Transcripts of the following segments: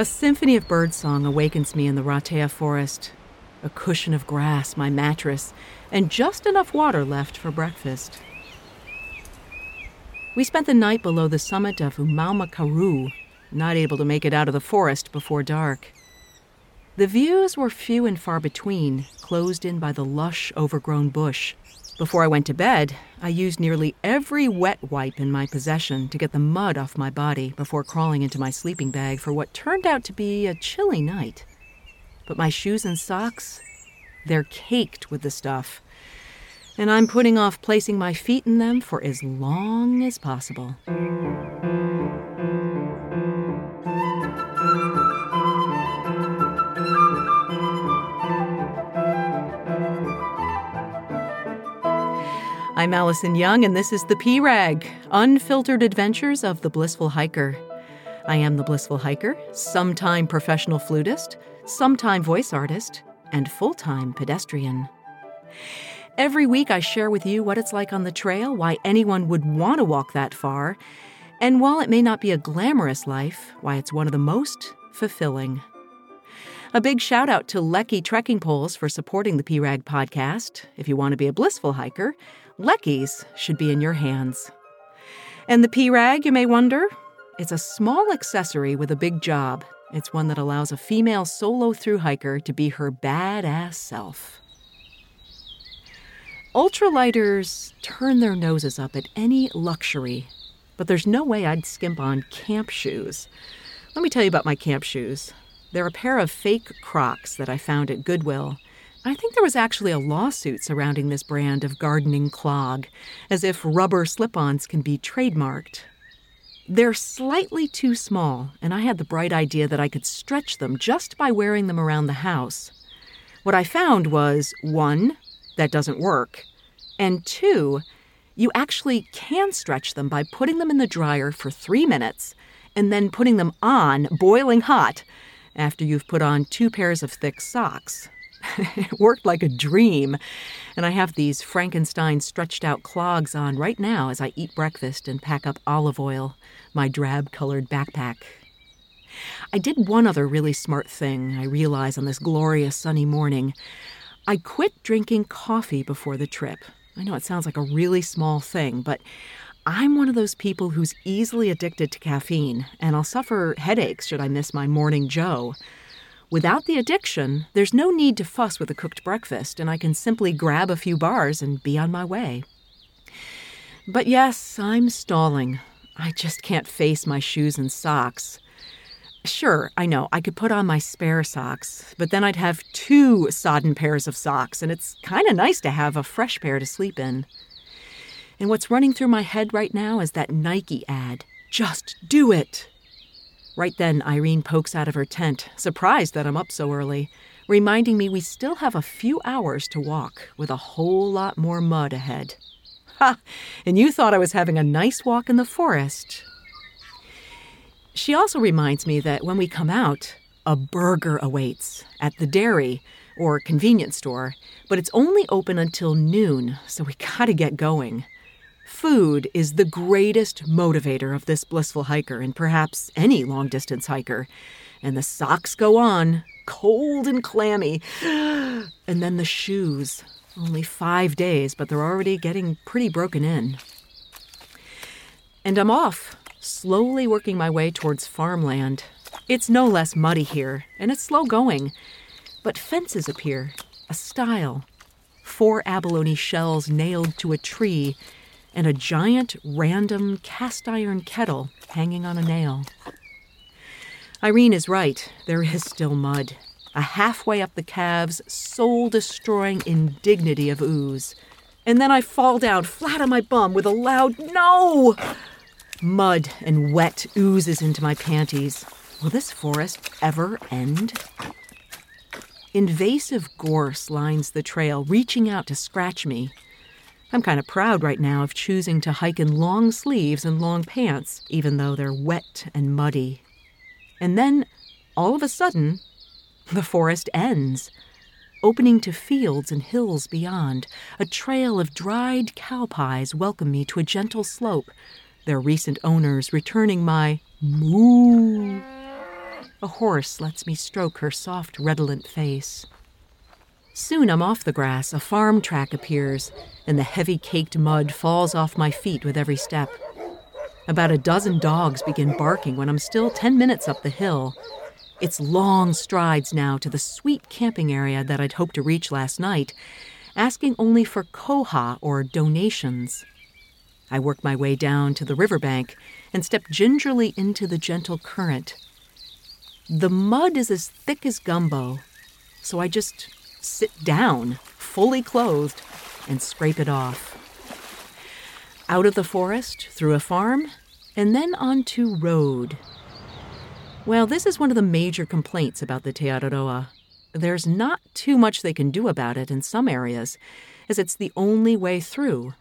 A symphony of birdsong awakens me in the Raetea forest. A cushion of grass, my mattress, and just enough water left for breakfast. We spent the night below the summit of Umaumakaru, not able to make it out of the forest before dark. The views were few and far between, closed in by the lush, overgrown bush. Before I went to bed, I used nearly every wet wipe in my possession to get the mud off my body before crawling into my sleeping bag for what turned out to be a chilly night. But my shoes and socks, they're caked with the stuff. And I'm putting off placing my feet in them for as long as possible. I'm Alison Young, and this is the P Rag Unfiltered Adventures of the Blissful Hiker. I am the Blissful Hiker, sometime professional flutist, sometime voice artist, and full time pedestrian. Every week, I share with you what it's like on the trail, why anyone would want to walk that far, and while it may not be a glamorous life, why it's one of the most fulfilling. A big shout out to Leki Trekking Poles for supporting the P-Rag podcast. If you want to be a blissful hiker, Leki's should be in your hands. And the P-Rag, you may wonder? It's a small accessory with a big job. It's one that allows a female solo through hiker to be her badass self. Ultralighters turn their noses up at any luxury, but there's no way I'd skimp on camp shoes. Let me tell you about my camp shoes. They're a pair of fake Crocs that I found at Goodwill. I think there was actually a lawsuit surrounding this brand of gardening clog, as if rubber slip ons can be trademarked. They're slightly too small, and I had the bright idea that I could stretch them just by wearing them around the house. What I found was one, that doesn't work, and two, you actually can stretch them by putting them in the dryer for three minutes and then putting them on boiling hot after you've put on two pairs of thick socks. It worked like a dream, and I have these Frankenstein stretched out clogs on right now as I eat breakfast and pack up olive oil, my drab colored backpack. I did one other really smart thing I realize on this glorious sunny morning. I quit drinking coffee before the trip. I know it sounds like a really small thing, but I'm one of those people who's easily addicted to caffeine, and I'll suffer headaches should I miss my morning joe. Without the addiction, there's no need to fuss with a cooked breakfast, and I can simply grab a few bars and be on my way. But yes, I'm stalling. I just can't face my shoes and socks. Sure, I know, I could put on my spare socks, but then I'd have two sodden pairs of socks, and it's kind of nice to have a fresh pair to sleep in. And what's running through my head right now is that Nike ad Just do it! Right then, Irene pokes out of her tent, surprised that I'm up so early, reminding me we still have a few hours to walk with a whole lot more mud ahead. Ha! And you thought I was having a nice walk in the forest. She also reminds me that when we come out, a burger awaits at the dairy or convenience store, but it's only open until noon, so we gotta get going. Food is the greatest motivator of this blissful hiker and perhaps any long distance hiker. And the socks go on, cold and clammy. And then the shoes. Only five days, but they're already getting pretty broken in. And I'm off, slowly working my way towards farmland. It's no less muddy here, and it's slow going. But fences appear, a stile. Four abalone shells nailed to a tree and a giant random cast iron kettle hanging on a nail. Irene is right, there is still mud. A halfway up the calves, soul destroying indignity of ooze. And then I fall down flat on my bum with a loud no! Mud and wet oozes into my panties. Will this forest ever end? Invasive gorse lines the trail, reaching out to scratch me. I'm kind of proud right now of choosing to hike in long sleeves and long pants, even though they're wet and muddy. And then, all of a sudden, the forest ends, opening to fields and hills beyond. A trail of dried cow pies welcome me to a gentle slope, their recent owners returning my moo. A horse lets me stroke her soft, redolent face. Soon I'm off the grass, a farm track appears, and the heavy caked mud falls off my feet with every step. About a dozen dogs begin barking when I'm still 10 minutes up the hill. It's long strides now to the sweet camping area that I'd hoped to reach last night, asking only for koha or donations. I work my way down to the riverbank and step gingerly into the gentle current. The mud is as thick as gumbo, so I just sit down, fully clothed, and scrape it off. Out of the forest, through a farm, and then onto road. Well, this is one of the major complaints about the Te Araroa. There's not too much they can do about it in some areas, as it's the only way through.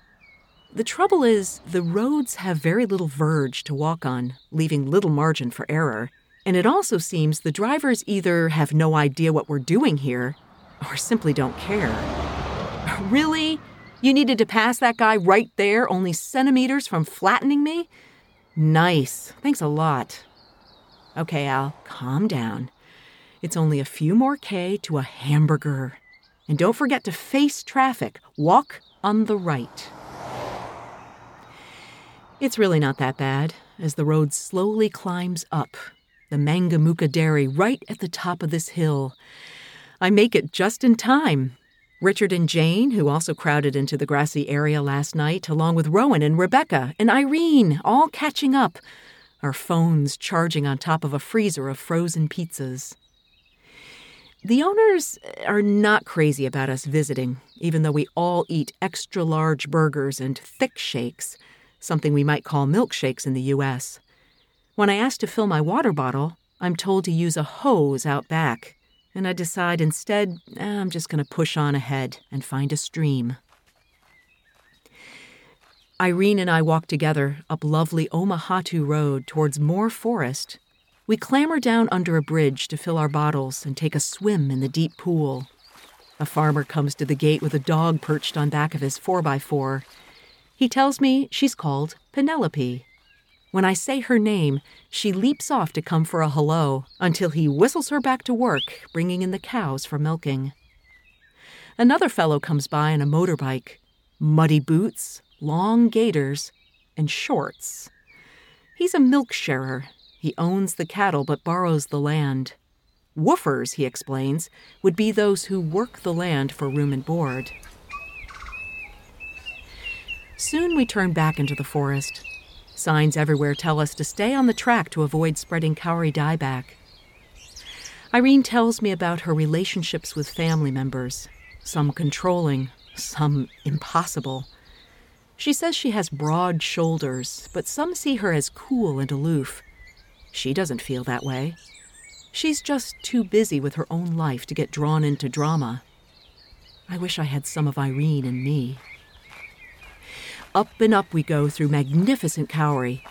The trouble is, the roads have very little verge to walk on, leaving little margin for error. And it also seems the drivers either have no idea what we're doing here or simply don't care. Really? You needed to pass that guy right there, only centimeters from flattening me? Nice. Thanks a lot. Okay, Al, calm down. It's only a few more K to a hamburger. And don't forget to face traffic. Walk on the right. It's really not that bad as the road slowly climbs up, the Mangamuka Dairy right at the top of this hill. I make it just in time. Richard and Jane, who also crowded into the grassy area last night, along with Rowan and Rebecca and Irene, all catching up, our phones charging on top of a freezer of frozen pizzas. The owners are not crazy about us visiting, even though we all eat extra large burgers and thick shakes something we might call milkshakes in the U.S. When I ask to fill my water bottle, I'm told to use a hose out back, and I decide instead eh, I'm just going to push on ahead and find a stream. Irene and I walk together up lovely Omahuta Road towards more forest. We clamber down under a bridge to fill our bottles and take a swim in the deep pool. A farmer comes to the gate with a dog perched on back of his 4x4 he tells me she's called Penelope. When I say her name, she leaps off to come for a hello until he whistles her back to work, bringing in the cows for milking. Another fellow comes by on a motorbike, muddy boots, long gaiters, and shorts. He's a milk sharer. He owns the cattle but borrows the land. Woofers, he explains, would be those who work the land for room and board. Soon we turn back into the forest. Signs everywhere tell us to stay on the track to avoid spreading Kauri dieback. Irene tells me about her relationships with family members, some controlling, some impossible. She says she has broad shoulders, but some see her as cool and aloof. She doesn't feel that way. She's just too busy with her own life to get drawn into drama. I wish I had some of Irene in me. Up and up we go through magnificent Kauri.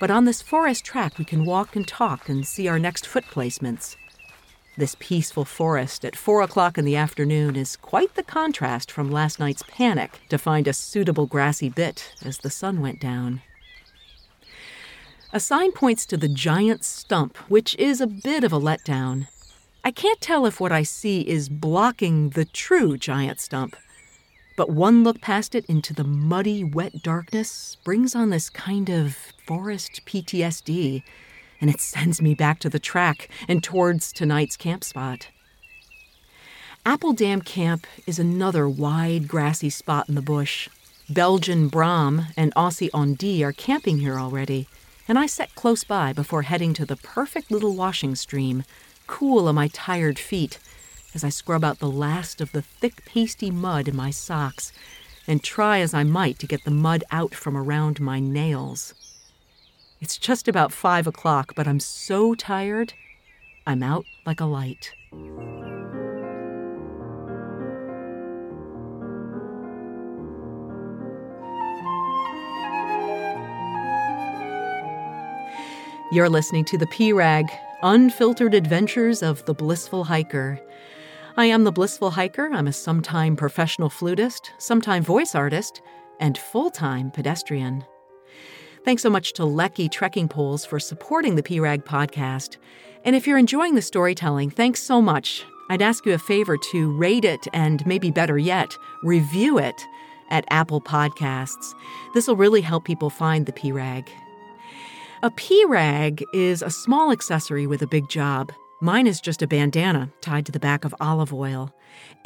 But on this forest track, we can walk and talk and see our next foot placements. This peaceful forest at four o'clock in the afternoon is quite the contrast from last night's panic to find a suitable grassy bit as the sun went down. A sign points to the giant stump, which is a bit of a letdown. I can't tell if what I see is blocking the true giant stump but one look past it into the muddy, wet darkness brings on this kind of forest PTSD, and it sends me back to the track and towards tonight's camp spot. Apple Dam Camp is another wide, grassy spot in the bush. Belgian Bram and Aussie Ondi are camping here already, and I set close by before heading to the perfect little washing stream, cool on my tired feet as I scrub out the last of the thick, pasty mud in my socks and try as I might to get the mud out from around my nails. It's just about five o'clock, but I'm so tired, I'm out like a light. You're listening to the P-Rag, Unfiltered Adventures of the Blissful Hiker. I am the Blissful Hiker. I'm a sometime professional flutist, sometime voice artist, and full time pedestrian. Thanks so much to Leki Trekking Poles for supporting the PRAG podcast. And if you're enjoying the storytelling, thanks so much. I'd ask you a favor to rate it and maybe better yet, review it at Apple Podcasts. This will really help people find the PRAG. A PRAG is a small accessory with a big job. Mine is just a bandana tied to the back of olive oil.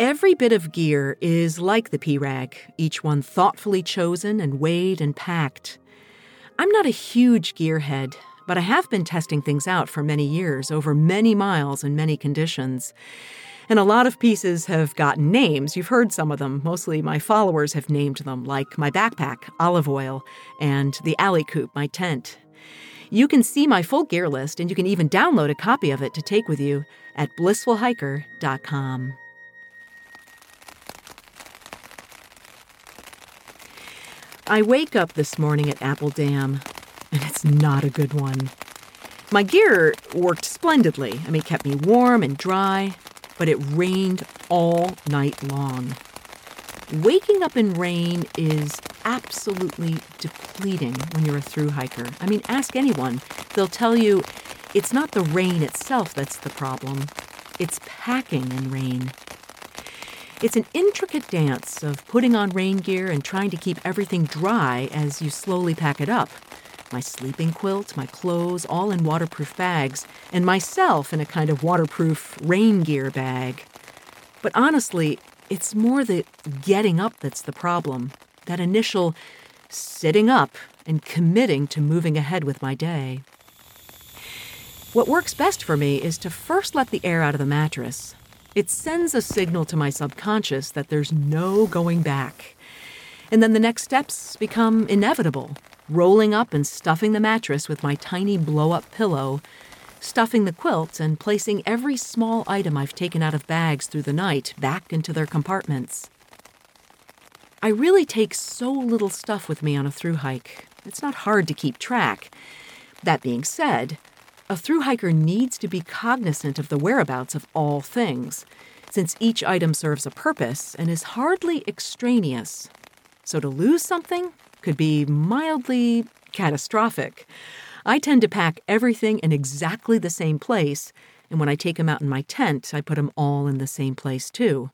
Every bit of gear is like the P rag, each one thoughtfully chosen and weighed and packed. I'm not a huge gearhead, but I have been testing things out for many years, over many miles in many conditions. And a lot of pieces have gotten names. You've heard some of them. Mostly my followers have named them, like my backpack, olive oil, and the alley coop, my tent. You can see my full gear list, and you can even download a copy of it to take with you at blissfulhiker.com. I wake up this morning at Apple Dam, and it's not a good one. My gear worked splendidly. I mean, it kept me warm and dry, but it rained all night long. Waking up in rain is absolutely depleting when you're a through hiker. I mean, ask anyone. They'll tell you it's not the rain itself that's the problem, it's packing in rain. It's an intricate dance of putting on rain gear and trying to keep everything dry as you slowly pack it up. My sleeping quilt, my clothes, all in waterproof bags, and myself in a kind of waterproof rain gear bag. But honestly, it's more the getting up that's the problem. That initial sitting up and committing to moving ahead with my day. What works best for me is to first let the air out of the mattress, it sends a signal to my subconscious that there's no going back. And then the next steps become inevitable rolling up and stuffing the mattress with my tiny blow up pillow, stuffing the quilt, and placing every small item I've taken out of bags through the night back into their compartments. I really take so little stuff with me on a through hike. It's not hard to keep track. That being said, a through hiker needs to be cognizant of the whereabouts of all things, since each item serves a purpose and is hardly extraneous. So to lose something could be mildly catastrophic. I tend to pack everything in exactly the same place, and when I take them out in my tent, I put them all in the same place too.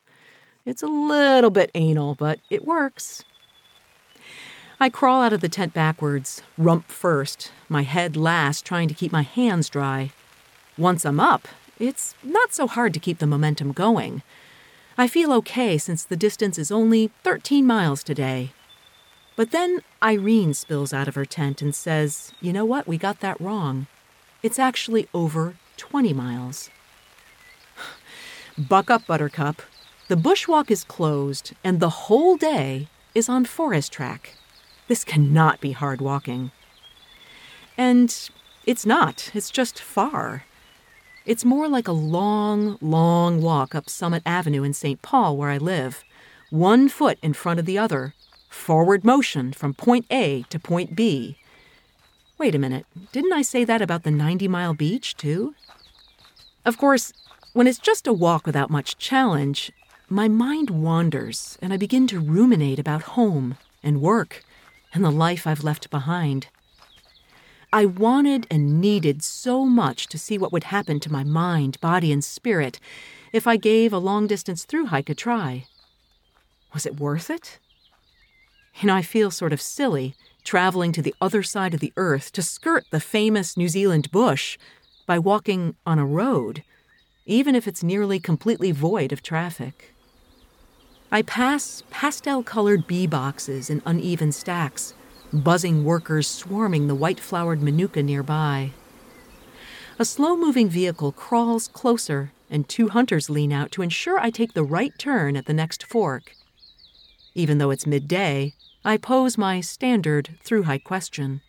It's a little bit anal, but it works. I crawl out of the tent backwards, rump first, my head last, trying to keep my hands dry. Once I'm up, it's not so hard to keep the momentum going. I feel okay since the distance is only 13 miles today. But then Irene spills out of her tent and says, You know what? We got that wrong. It's actually over 20 miles. Buck up, Buttercup. The bushwalk is closed, and the whole day is on forest track. This cannot be hard walking. And it's not, it's just far. It's more like a long, long walk up Summit Avenue in St. Paul, where I live, one foot in front of the other, forward motion from point A to point B. Wait a minute, didn't I say that about the 90 mile beach, too? Of course, when it's just a walk without much challenge, my mind wanders and I begin to ruminate about home and work and the life I've left behind. I wanted and needed so much to see what would happen to my mind, body, and spirit if I gave a long distance through hike a try. Was it worth it? You know, I feel sort of silly traveling to the other side of the earth to skirt the famous New Zealand bush by walking on a road, even if it's nearly completely void of traffic. I pass pastel colored bee boxes in uneven stacks, buzzing workers swarming the white flowered manuka nearby. A slow moving vehicle crawls closer, and two hunters lean out to ensure I take the right turn at the next fork. Even though it's midday, I pose my standard through hike question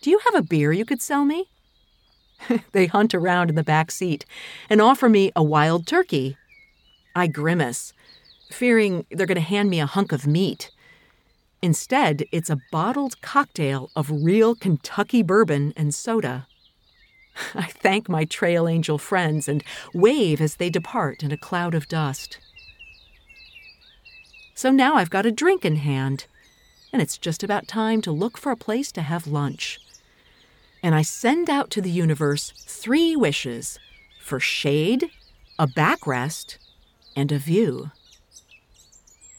Do you have a beer you could sell me? they hunt around in the back seat and offer me a wild turkey. I grimace fearing they're going to hand me a hunk of meat. Instead, it's a bottled cocktail of real Kentucky bourbon and soda. I thank my trail angel friends and wave as they depart in a cloud of dust. So now I've got a drink in hand, and it's just about time to look for a place to have lunch. And I send out to the universe three wishes for shade, a backrest, and a view.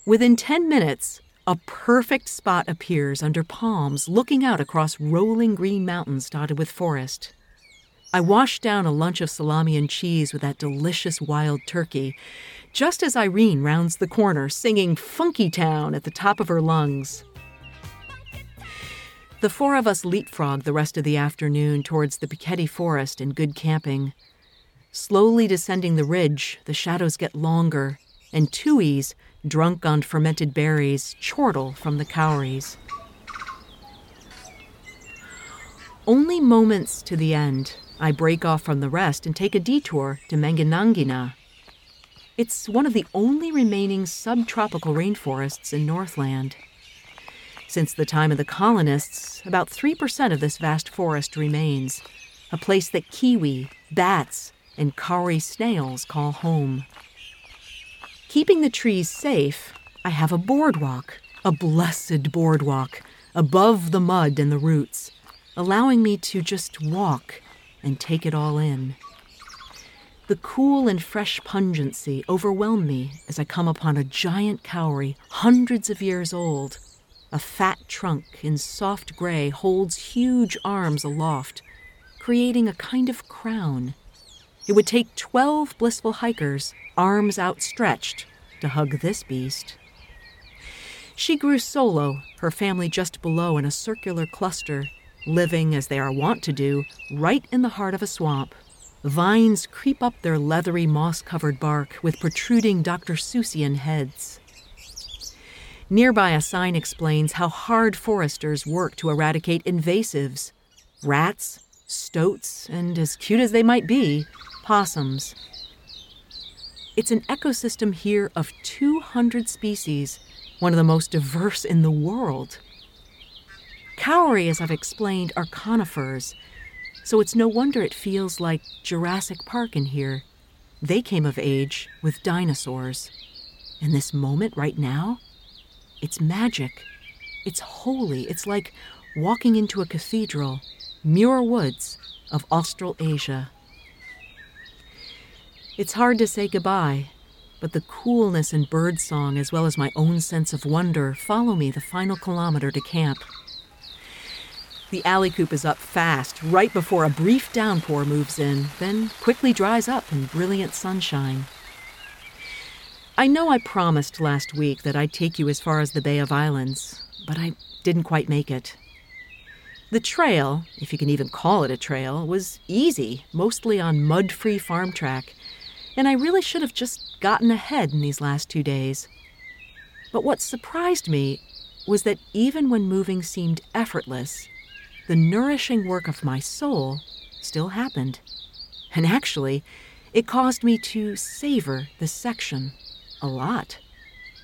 Within 10 minutes, a perfect spot appears under palms looking out across rolling green mountains dotted with forest. I wash down a lunch of salami and cheese with that delicious wild turkey, just as Irene rounds the corner singing Funky Town at the top of her lungs. The four of us leapfrog the rest of the afternoon towards the Puketi Forest and good camping. Slowly descending the ridge, the shadows get longer, and tuis, drunk on fermented berries, chortle from the kauris. Only moments to the end, I break off from the rest and take a detour to Manginangina. It's one of the only remaining subtropical rainforests in Northland. Since the time of the colonists, about 3% of this vast forest remains, a place that kiwi, bats, and kauri snails call home. Keeping the trees safe, I have a boardwalk, a blessed boardwalk, above the mud and the roots, allowing me to just walk and take it all in. The cool and fresh pungency overwhelm me as I come upon a giant kauri hundreds of years old. A fat trunk in soft gray holds huge arms aloft, creating a kind of crown. It would take 12 blissful hikers arms outstretched, to hug this beast. She grew solo, her family just below in a circular cluster, living as they are wont to do, right in the heart of a swamp. Vines creep up their leathery, moss covered bark with protruding Dr. Seussian heads. Nearby, a sign explains how hard foresters work to eradicate invasives rats, stoats, and as cute as they might be, possums. It's an ecosystem here of 200 species, one of the most diverse in the world. Kauri, as I've explained, are conifers, so it's no wonder it feels like Jurassic Park in here. They came of age with dinosaurs. In this moment, right now, it's magic. It's holy. It's like walking into a cathedral, Muir Woods of Australasia. It's hard to say goodbye, but the coolness and birdsong, as well as my own sense of wonder, follow me the final kilometer to camp. The alley coop is up fast, right before a brief downpour moves in, then quickly dries up in brilliant sunshine. I know I promised last week that I'd take you as far as the Bay of Islands, but I didn't quite make it. The trail, if you can even call it a trail, was easy, mostly on mud free farm track and I really should have just gotten ahead in these last two days. But what surprised me was that even when moving seemed effortless, the nourishing work of my soul still happened. And actually, it caused me to savor this section a lot.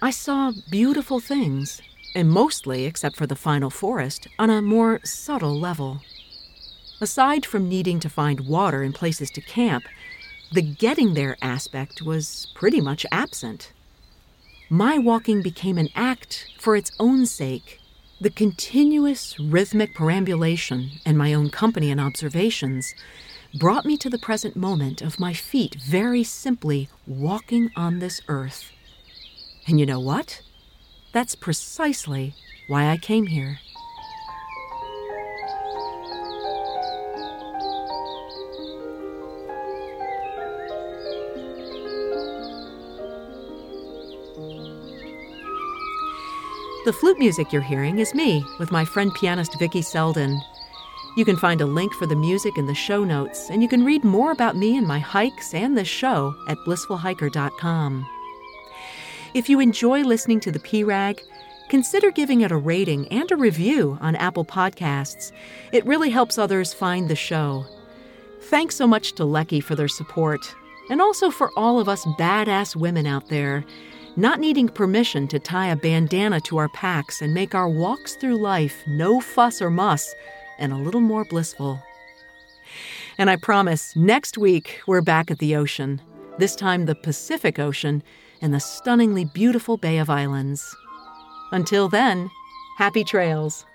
I saw beautiful things, and mostly, except for the final forest, on a more subtle level. Aside from needing to find water and places to camp, the getting there aspect was pretty much absent. My walking became an act for its own sake. The continuous rhythmic perambulation and my own company and observations brought me to the present moment of my feet very simply walking on this earth. And you know what? That's precisely why I came here. The flute music you're hearing is me with my friend pianist Vicki Seldon. You can find a link for the music in the show notes, and you can read more about me and my hikes and this show at blissfulhiker.com. If you enjoy listening to the P-Rag, consider giving it a rating and a review on Apple Podcasts. It really helps others find the show. Thanks so much to Leki for their support, and also for all of us badass women out there not needing permission to tie a bandana to our packs and make our walks through life no fuss or muss and a little more blissful. And I promise, next week we're back at the ocean, this time the Pacific Ocean and the stunningly beautiful Bay of Islands. Until then, Happy trails.